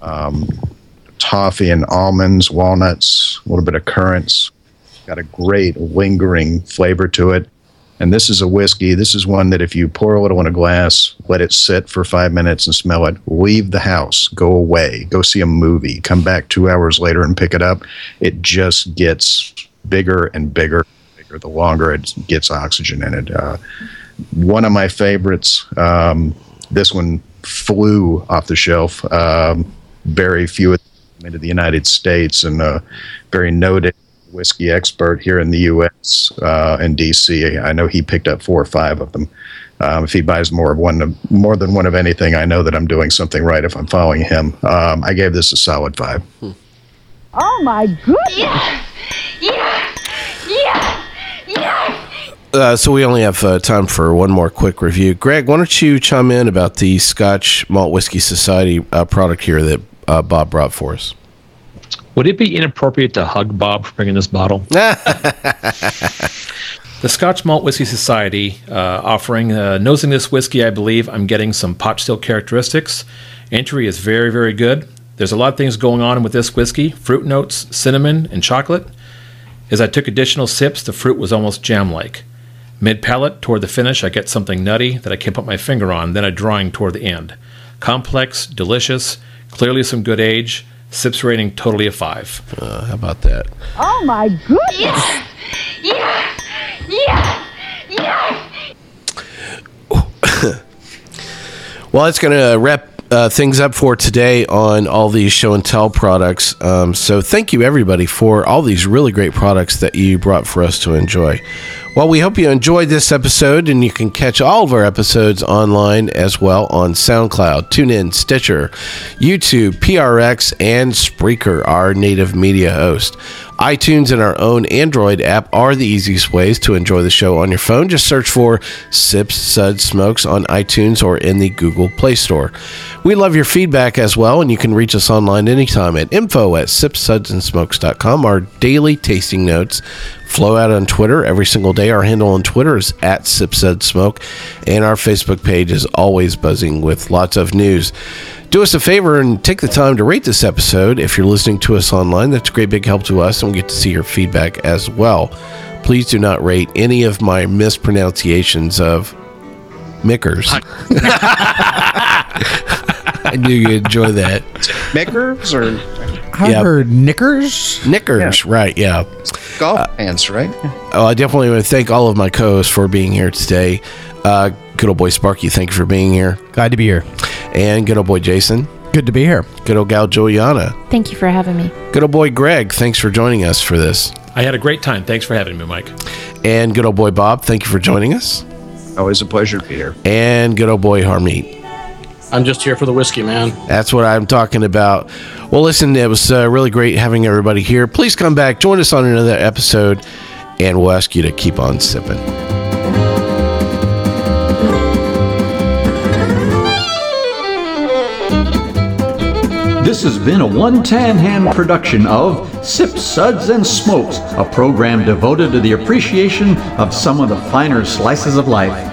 um, toffee and almonds, walnuts, a little bit of currants. Got a great lingering flavor to it. And this is a whiskey. This is one that if you pour a little in a glass, let it sit for five minutes and smell it, leave the house, go away, go see a movie, come back two hours later and pick it up. It just gets bigger and bigger, bigger the longer it gets oxygen in it. Uh, one of my favorites. Um, this one flew off the shelf. Um, very few into the United States, and a very noted whiskey expert here in the U.S. Uh, in D.C. I know he picked up four or five of them. Um, if he buys more of one, more than one of anything, I know that I'm doing something right if I'm following him. Um, I gave this a solid five.
Oh my goodness! Yeah! Yeah! Yeah! Yeah!
Uh, so we only have uh, time for one more quick review. Greg, why don't you chime in about the Scotch Malt Whiskey Society uh, product here that uh, Bob brought for us?
Would it be inappropriate to hug Bob for bringing this bottle?
The Scotch Malt Whiskey Society uh, offering uh, nosing this whiskey, I believe I'm getting some pot still characteristics. Entry is very, very good. There's a lot of things going on with this whiskey fruit notes, cinnamon, and chocolate. As I took additional sips, the fruit was almost jam like. Mid palate, toward the finish, I get something nutty that I can't put my finger on, then a drawing toward the end. Complex, delicious, clearly some good age. Sips rating totally a five.
Uh, how about that?
Oh my goodness! Yeah! Yeah! Yeah! Yeah!
Well, that's going to wrap uh, things up for today on all these show and tell products. Um, so, thank you everybody for all these really great products that you brought for us to enjoy. Well, we hope you enjoyed this episode, and you can catch all of our episodes online as well on SoundCloud, TuneIn, Stitcher, YouTube, PRX, and Spreaker, our native media host. iTunes and our own Android app are the easiest ways to enjoy the show on your phone. Just search for Sips Suds Smokes on iTunes or in the Google Play Store. We love your feedback as well, and you can reach us online anytime at info at sipsudsandsmokes.com. Our daily tasting notes flow out on Twitter every single day. Our handle on Twitter is at sipsudsmoke, and our Facebook page is always buzzing with lots of news. Do us a favor and take the time to rate this episode. If you're listening to us online, that's a great big help to us, and we get to see your feedback as well. Please do not rate any of my mispronunciations of Mickers. I knew you'd enjoy that.
Mickers or
I
Yeah.
heard knickers.
Knickers, right? Yeah.
golf pants, right?
Oh, I definitely want to thank all of my co-hosts for being here today. Uh, good old boy Sparky, thank you for being here,
Glad to be here.
and good old boy Jason,
Good to be here.
good old gal Julieanna,
Thank you for having me.
good old boy Greg. Thanks for joining us for this,
I had a great time. Thanks for having me, Mike.
and good old boy Bob. Thank you for joining us,
Always a pleasure to be here.
and good old boy Harmeet.
I'm just here for the whiskey, man.
That's what I'm talking about. Well, listen, it was uh, really great having everybody here. Please come back, join us on another episode, and we'll ask you to keep on sipping.
This has been a one tan hand production of Sip Suds and Smokes, a program devoted to the appreciation of some of the finer slices of life.